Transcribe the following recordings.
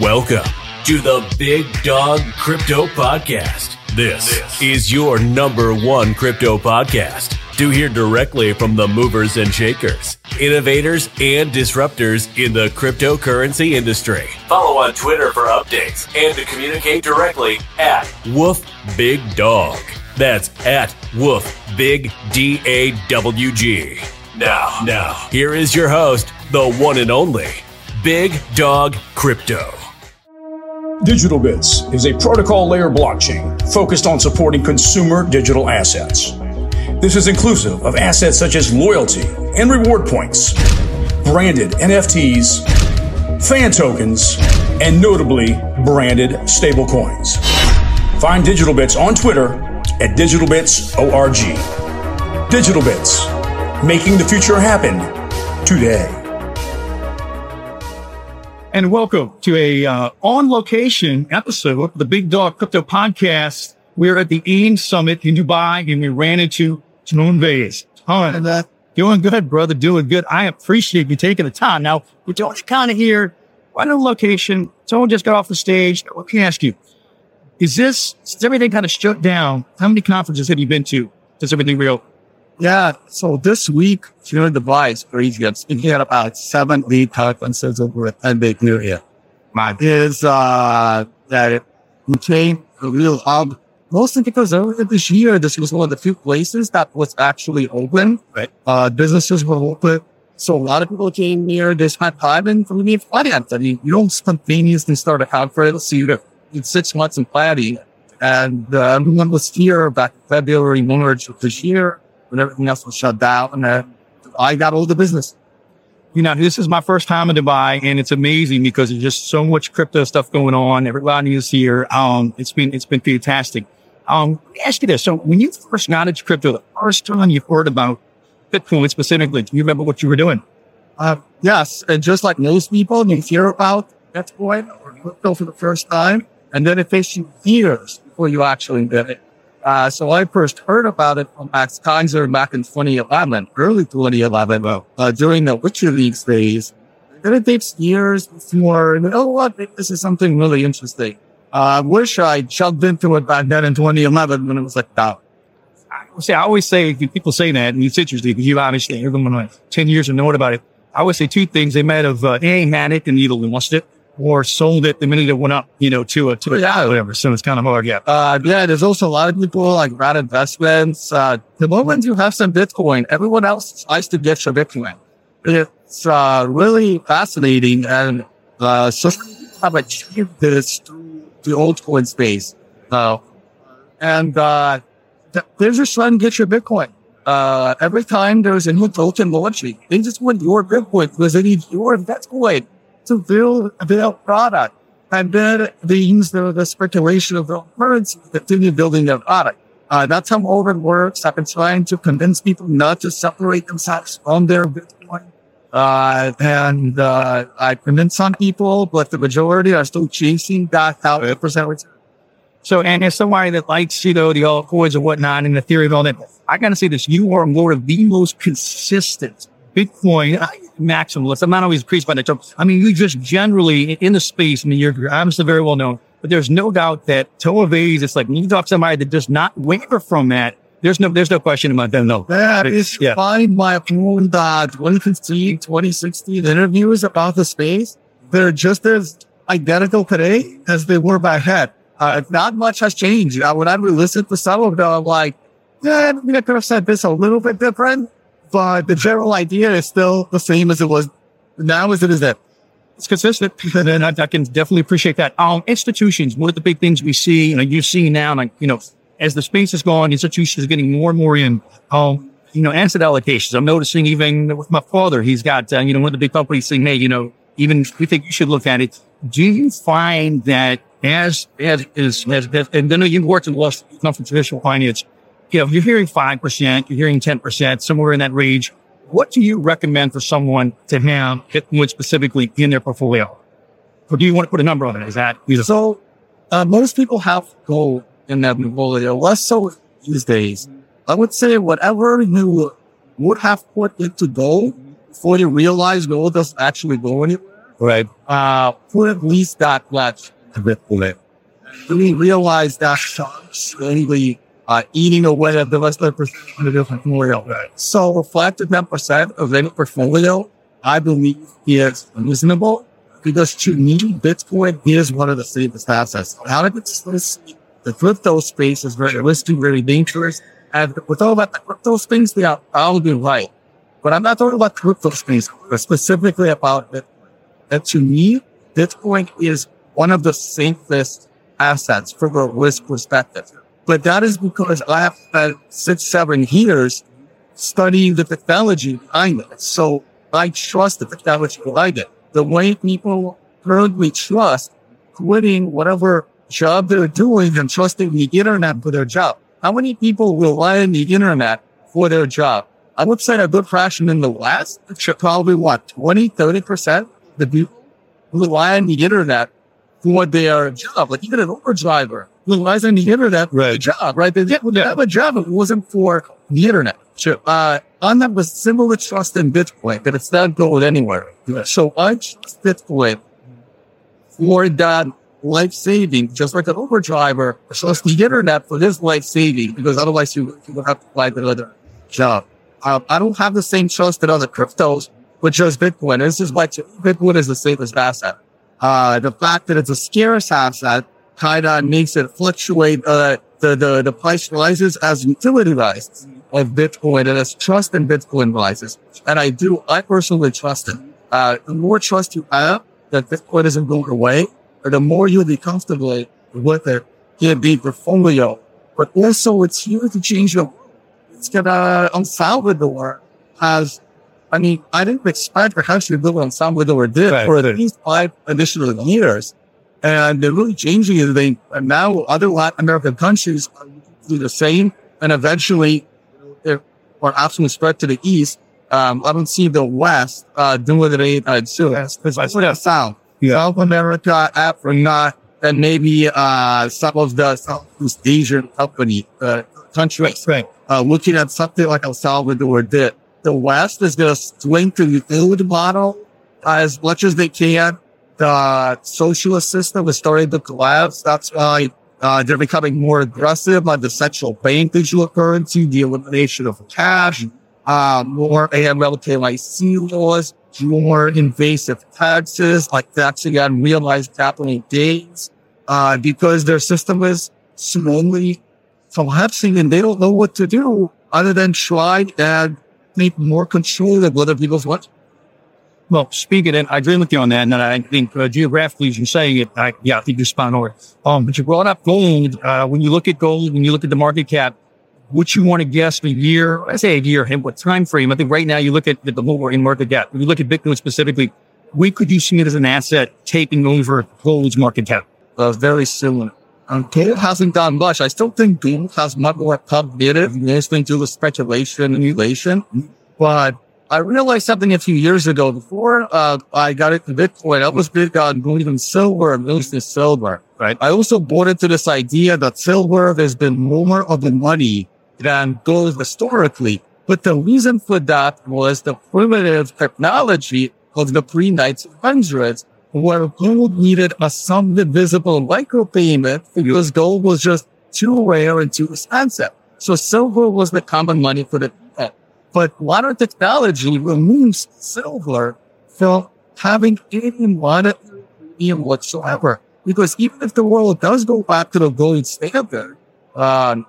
Welcome to the Big Dawg Crypto Podcast. This, is your number one crypto podcast to hear directly from the movers and shakers, innovators, and disruptors in the cryptocurrency industry. Follow on Twitter for updates and to communicate directly at Woof Big Dawg. That's at Woof Big D A W G. Now, now, here is your host, the one and only Big Dawg Crypto. Digital Bits is a protocol layer blockchain focused on supporting consumer digital assets. This is inclusive of assets such as loyalty and reward points, branded NFTs, fan tokens, and notably branded stablecoins. Find Digital Bits on Twitter at DigitalBitsORG. Digital Bits, making the future happen today. And welcome to a uh, on location episode of the Big Dawg Crypto Podcast. We're at the AIM Summit in Dubai, and we ran into Vays. Tone, uh, doing good, brother. Doing good. I appreciate you taking the time. Now we're doing it kind of here, right on location. Someone just got off the stage. Let me ask you: Is this is everything kind of shut down? How many conferences have you been to? Is everything real? Yeah. So this week, during the Vice region, had about seven lead conferences over at Big New Year. My is, uh, that it became a real hub. Mostly because earlier this year, this was one of the few places that was actually open. Right. Uh, businesses were open. So a lot of people came here. They spent time in for me finance. I mean, you don't spontaneously start a conference. So you get six months in planning. And, uh, everyone was here back February, March of this year everything else was shut down. And uh, I got all the business. You know, this is my first time in Dubai and it's amazing because there's just so much crypto stuff going on. Everybody is here. Um, it's been, it's been fantastic. Um, let me ask you this. So when you first got into crypto, the first time you heard about Bitcoin specifically, do you remember what you were doing? Uh, yes. And just like most people, you hear about Bitcoin or crypto for the first time, and then it takes you years before you actually did it. Uh, so I first heard about it from Max Keiser back in 2011, early 2011, uh, during the WikiLeaks days. Then it takes years before, know what, this is something really interesting. I uh, wish I jumped into it back then in 2011 when it was like that. Say, I always say, people say that, and it's interesting because you obviously, you're going to 10 years of knowing about it. I always say two things. They might have, uh, had it and either lost it or sold it the minute it went up, you know, to a, to a, Yeah. whatever. So it's kind of hard. Yeah. Uh, yeah, there's also a lot of people like rat investments. Uh, the moment you have some Bitcoin, everyone else tries to get your Bitcoin. It's, uh, really fascinating. And, uh, so have achieved this through the old coin space. Uh, and, uh, th- they're just trying to get your Bitcoin. Uh, every time there's a new token launching, they just want your Bitcoin because they need your Bitcoin to build their product. And then they use the, the speculation of the currency to continue building their product. Uh, that's how Orbit works. I've been trying to convince people not to separate themselves from their Bitcoin. Uh, and, uh, I convinced some people, but the majority are still chasing that out percent return. So, and as somebody that likes, you know, the altcoins and whatnot and the theory of all that, I got to say this, you are one of the most consistent Bitcoin maximalists. I'm not always preached by the term. I mean, you just generally in the space, I mean, you're, you're obviously very well known, but there's no doubt that Tone Vays, it's like when you talk to somebody that does not waver from that, there's no, there's no question about them. No. That is Yeah. find my own uh, 2015, 2016 interviews about the space. They're just as identical today as they were back then. Uh, not much has changed. Uh, when I listen to some of them, I'm like, yeah, I I could have said this a little bit different, but the general idea is still the same as it was now as it is it's consistent, and I, I can definitely appreciate that. Um, institutions, one of the big things we see, you know, you see now, like you know, as the space is going, institutions are getting more and more in. Um, you know, asset allocations. I'm noticing even with my father, he's got uh, you know one of the big companies saying, hey, you know, even we think you should look at it. Do you find that as as is as, as, and then you've worked in Wall Street, not from traditional finance, you know, you're hearing five percent, you're hearing ten percent, somewhere in that range. What do you recommend for someone to have Bitcoin specifically in their portfolio? Or do you want to put a number on it? Is that So, uh, most people have gold in their portfolio, less so these days. I would say whatever you would have put into gold before you realize gold doesn't actually go anywhere, right? Uh, put at least that much to Bitcoin. You realize that really uh, eating away at the rest of the portfolio. Right. So five to 10% of any portfolio, I believe is reasonable because to me, Bitcoin is one of the safest assets. How did it the crypto space is very risky, very dangerous. And with all about the crypto space, they are probably right. But I'm not talking about crypto space, but specifically about Bitcoin. And to me, Bitcoin is one of the safest assets from a risk perspective. But that is because I have spent six, seven years studying the technology behind it. So I trust the technology behind it. The way people currently trust quitting whatever job they're doing and trusting the internet for their job. How many people rely on the internet for their job? I would say a good fraction in the West, should probably what, 20, 30% the people rely on the internet for their job. Like even an Uber driver relies on the internet right. job, right? They didn't have a job it wasn't for the internet. Sure. Uh, on that was similar trust in Bitcoin, but it's not going anywhere. So I trust Bitcoin for that life saving, just like an Uber driver trusts the internet for his life saving, because otherwise you, you would have to find another job. Um, I don't have the same trust in other cryptos, but just Bitcoin. This is why Bitcoin is the safest asset. Uh, the fact that it's a scarce asset of makes it fluctuate, uh, the, the, the price rises as utility rises of Bitcoin and as trust in Bitcoin rises. And I do, I personally trust it. Uh, the more trust you have that Bitcoin isn't going away, or the more you'll be comfortable with it in the portfolio. But also it's here to change the world. It's gonna, El Salvador has, I mean, I didn't expect or how should do El Salvador did right. for at least five additional years. And they're really changing it. They, and now other Latin American countries are do the same. And eventually, if, or absolutely spread to the east. Um, I don't see the West, uh, doing it anytime soon. Because I see that South yeah. South America, Africa, and maybe uh, some of the Southeast Asian company uh, countries. Right. Uh, looking at something like El Salvador did. The West is going to swing to the food model as much as they can. The socialist system is starting to collapse. That's why uh, they're becoming more aggressive on the central bank digital currency, the elimination of cash, uh, more AML KYC laws more invasive taxes, like taxing on realized capital gains, uh, because their system is slowly collapsing and they don't know what to do other than try and make more control of other people's what. Well, speaking of, I agree with you on that. And I think uh, geographically, as you're saying it, I, yeah, I think you're spot on. Um, but you brought up gold. Uh, when you look at gold, when you look at the market cap, what you want to guess a year, I say a year, and what time frame. I think right now you look at the, lower in market cap. When you look at Bitcoin specifically, we could you see it as an asset taking over gold's market cap? Uh, very similar. Um, gold hasn't done much. I still think gold has much more cognitive, mostly due to speculation and inflation. But I realized something a few years ago. Before uh, I got into Bitcoin, I was big on believing silver and mostly silver. Right. I also bought into this idea that silver has been more of the money than gold historically. But the reason for that was the primitive technology of the pre-1900s where gold needed a somewhat visible micropayment because gold was just too rare and too expensive. So silver was the common money for the. But water technology removes silver from having any monetary value whatsoever. Because even if the world does go back to the gold standard, um,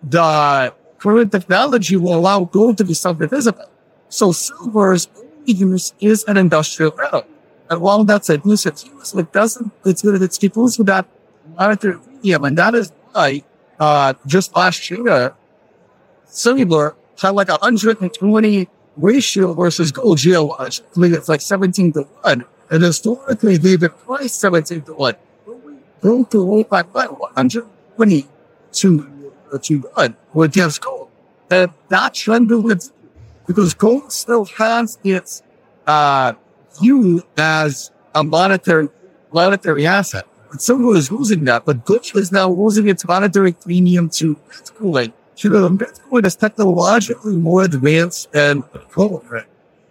the current technology will allow gold to be self-divisible. So silver's only use is an industrial metal. And while that's a use, it's use, it doesn't, it's, it's used with that monetary medium. And that is why, uh, just last year, silver had like a 120 ratio versus gold geology. I think it's like 17 to 1. And historically, they've been priced 17 to 1. But we broke Gold to 120 to that you got with just gold. And that trend with because gold still has its uh, view as a monetary monetary asset. But silver is losing that, but gold is now losing its monetary premium to Bitcoin. So the Bitcoin is technologically more advanced than gold.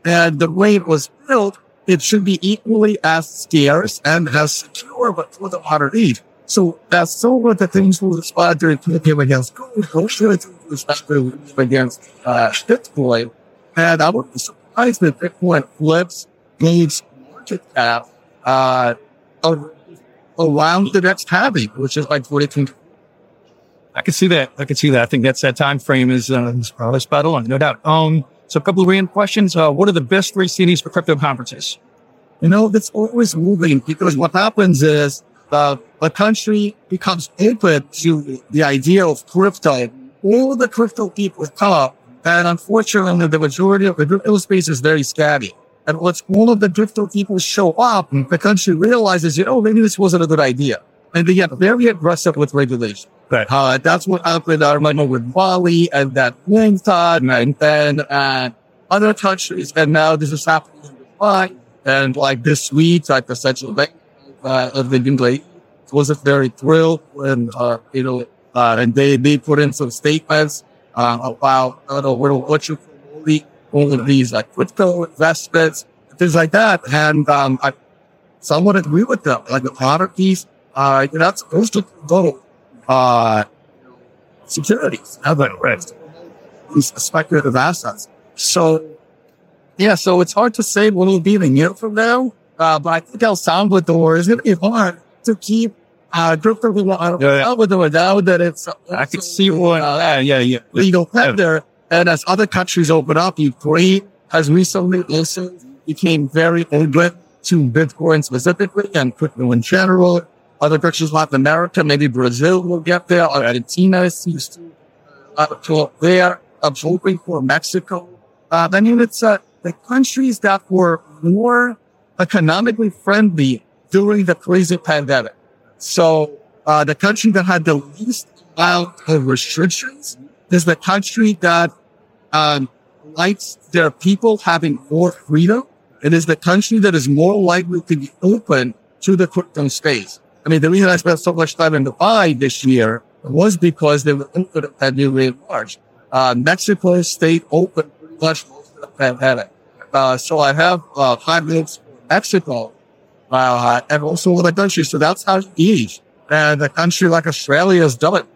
And the way it was built it should be equally as scarce and as secure, but for the modern age. So that's so what the things will respond to him against gold. Those should respond against uh, Bitcoin. And I would be surprised that Bitcoin flips gains market cap uh, around the next halving, which is like 42. I can see that. I can see that. I think that's that time frame is, uh, is probably spot on, no doubt. Um, so a couple of random questions. Uh, what are the best three cities for crypto conferences? You know, that's always moving because what happens is the, the country becomes open to the idea of crypto. All the crypto people come, and unfortunately, the majority of the crypto space is very scabby. And once all of the crypto people show up, the country realizes, you know, maybe this wasn't a good idea. And they get very aggressive with regulation. Right. Uh, that's what happened I remember with Bali and that Wingstop and then uh, other countries. And now this is happening in Dubai. And like this week, like the central bank uh, of the England wasn't very thrilled when, uh, you know, uh, and they, they put in some statements uh, about, I don't know, what you all of these like crypto investments, things like that. And um, I somewhat agree with them. Like the of these, uh, you're not supposed to go uh, securities, other risk, these speculative assets. So, yeah, so it's hard to say what will be the year from now. Uh, but I think El Salvador is going to be hard to keep uh, crypto out of yeah, yeah. Salvador now that it's. I can see what. Uh, yeah, yeah. Legal tender. And as other countries open up, Ukraine has recently also became very open to Bitcoin specifically and crypto in general. Other countries, Latin America, maybe Brazil will get there. Argentina seems to, uh, to there. I'm hoping for Mexico. Uh, I mean, it's uh, the countries that were more economically friendly during the crazy pandemic. So uh, the country that had the least amount of restrictions is the country that um, likes their people having more freedom. It is the country that is more likely to be open to the crypto space. I mean, the reason I spent so much time in Dubai this year was because they were open at really large. Uh, Mexico stayed open pretty much most of the pandemic. Uh, so I have, uh, high minutes Mexico, uh, and also other countries. So that's how it is. And a country like Australia has done it.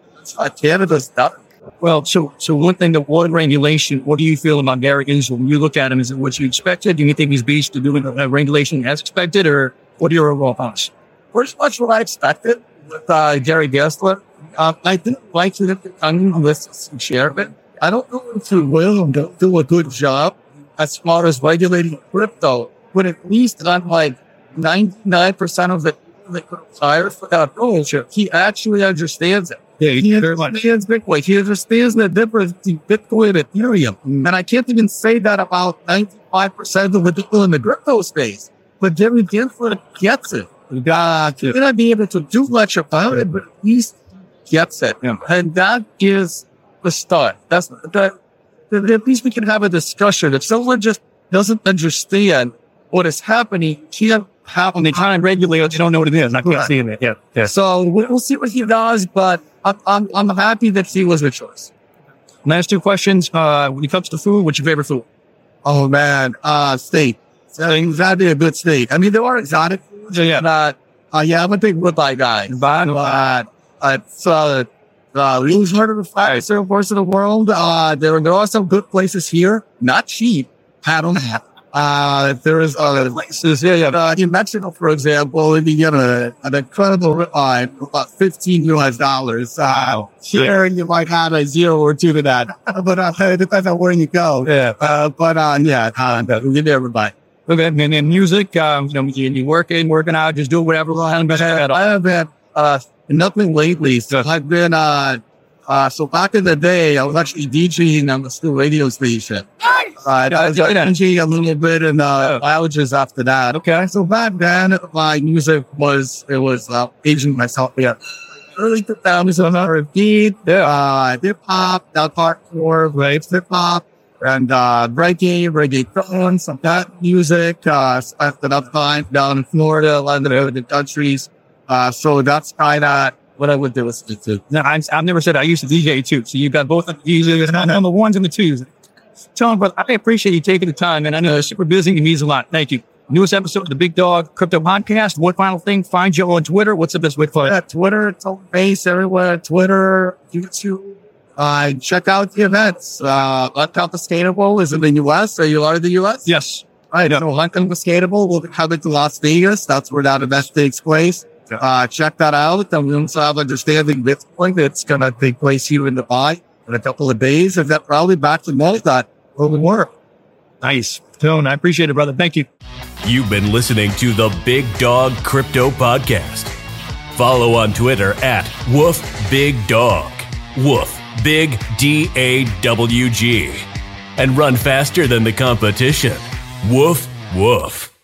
Canada's done it. Well, so so one thing, the one regulation. What do you feel about Gensler when you look at him? Is it what you expected? Do you think he's based to doing regulation as expected, or what are your overall thoughts? Pretty much what I expected with uh, Gary Gensler. Um, I didn't like to at lists and chairman. I don't know if he will do a good job as far as regulating crypto, but at least on like 99% of the people that hires for that ownership, he actually understands it. Yeah, he understands Bitcoin. He understands the difference between Bitcoin and Ethereum. Mm. And I can't even say that about 95% of the people in the crypto space. But Gary Gensler gets it. He may not be able to do much about it, but at least gets it. Yeah. And that is the start. That's that. At least we can have a discussion. If someone just doesn't understand what is happening, can't have they try and regulate it, you don't know what it is. I can't see it. Yeah. yeah. So we'll see what he does, but I'm, I'm, I'm happy that he was the choice. Last two questions. Uh, when it comes to food, what's your favorite food? Oh man, uh, steak. That'd be a good steak. I mean, there are exotic. Yeah, yeah. But, uh, yeah, I'm a big ribeye guy. But, uh, it's, uh, uh, really of the find certain parts of the world. Uh, there, there are some good places here. Not cheap. I don't have uh, there is other places. Yeah, yeah. Uh, in Mexico, for example, you get a, an incredible ribeye about 15 US dollars. Uh, here you might have a zero or two to that, but uh, it depends on where you go. Yeah. Uh, but uh, yeah, uh, you get everybody. Okay, and then music, um, you know, you working, working out, just do whatever. I have been, uh, nothing lately. So I've been, uh, uh, so back in the day, I was actually DJing on the school radio station. Nice. Uh, I was DJing a little bit in the uh, lounges after that. Okay. So back then, my music was, it was, uh, aging myself. Yeah. Early 2000s, R&B, yeah. uh, hip hop, now hardcore, right? Hip hop and, uh, reggae, reggaeton, some that music, uh, spent enough time down in Florida, London, other countries. Uh, so that's kind of, what I would do is to. No, i have never said I used to DJ too. So you've got both of the DJs on the ones and the twos. Tone, but I appreciate you taking the time, and I know it's super busy. It means a lot. Thank you. newest episode of the Big Dawg Crypto Podcast. One final thing, find you on Twitter. What's the best way to find Yeah, Twitter, Face, everywhere, Twitter, YouTube. Uh, check out the events. Uh, Unconfiscatable is in the US. So you are of the US? Yes. Right. So Unconfiscatable will be coming to Las Vegas. That's where that event takes place. Uh, check that out. And we also have Understanding Bitcoin that's going to take place here in Dubai in a couple of days. And then probably back to Malta where we were. Nice. Tone, I appreciate it, brother. Thank you. You've been listening to the Big Dawg Crypto Podcast. Follow on Twitter at Woof Big Dawg. Woof Big D A W G. And run faster than the competition. Woof, woof.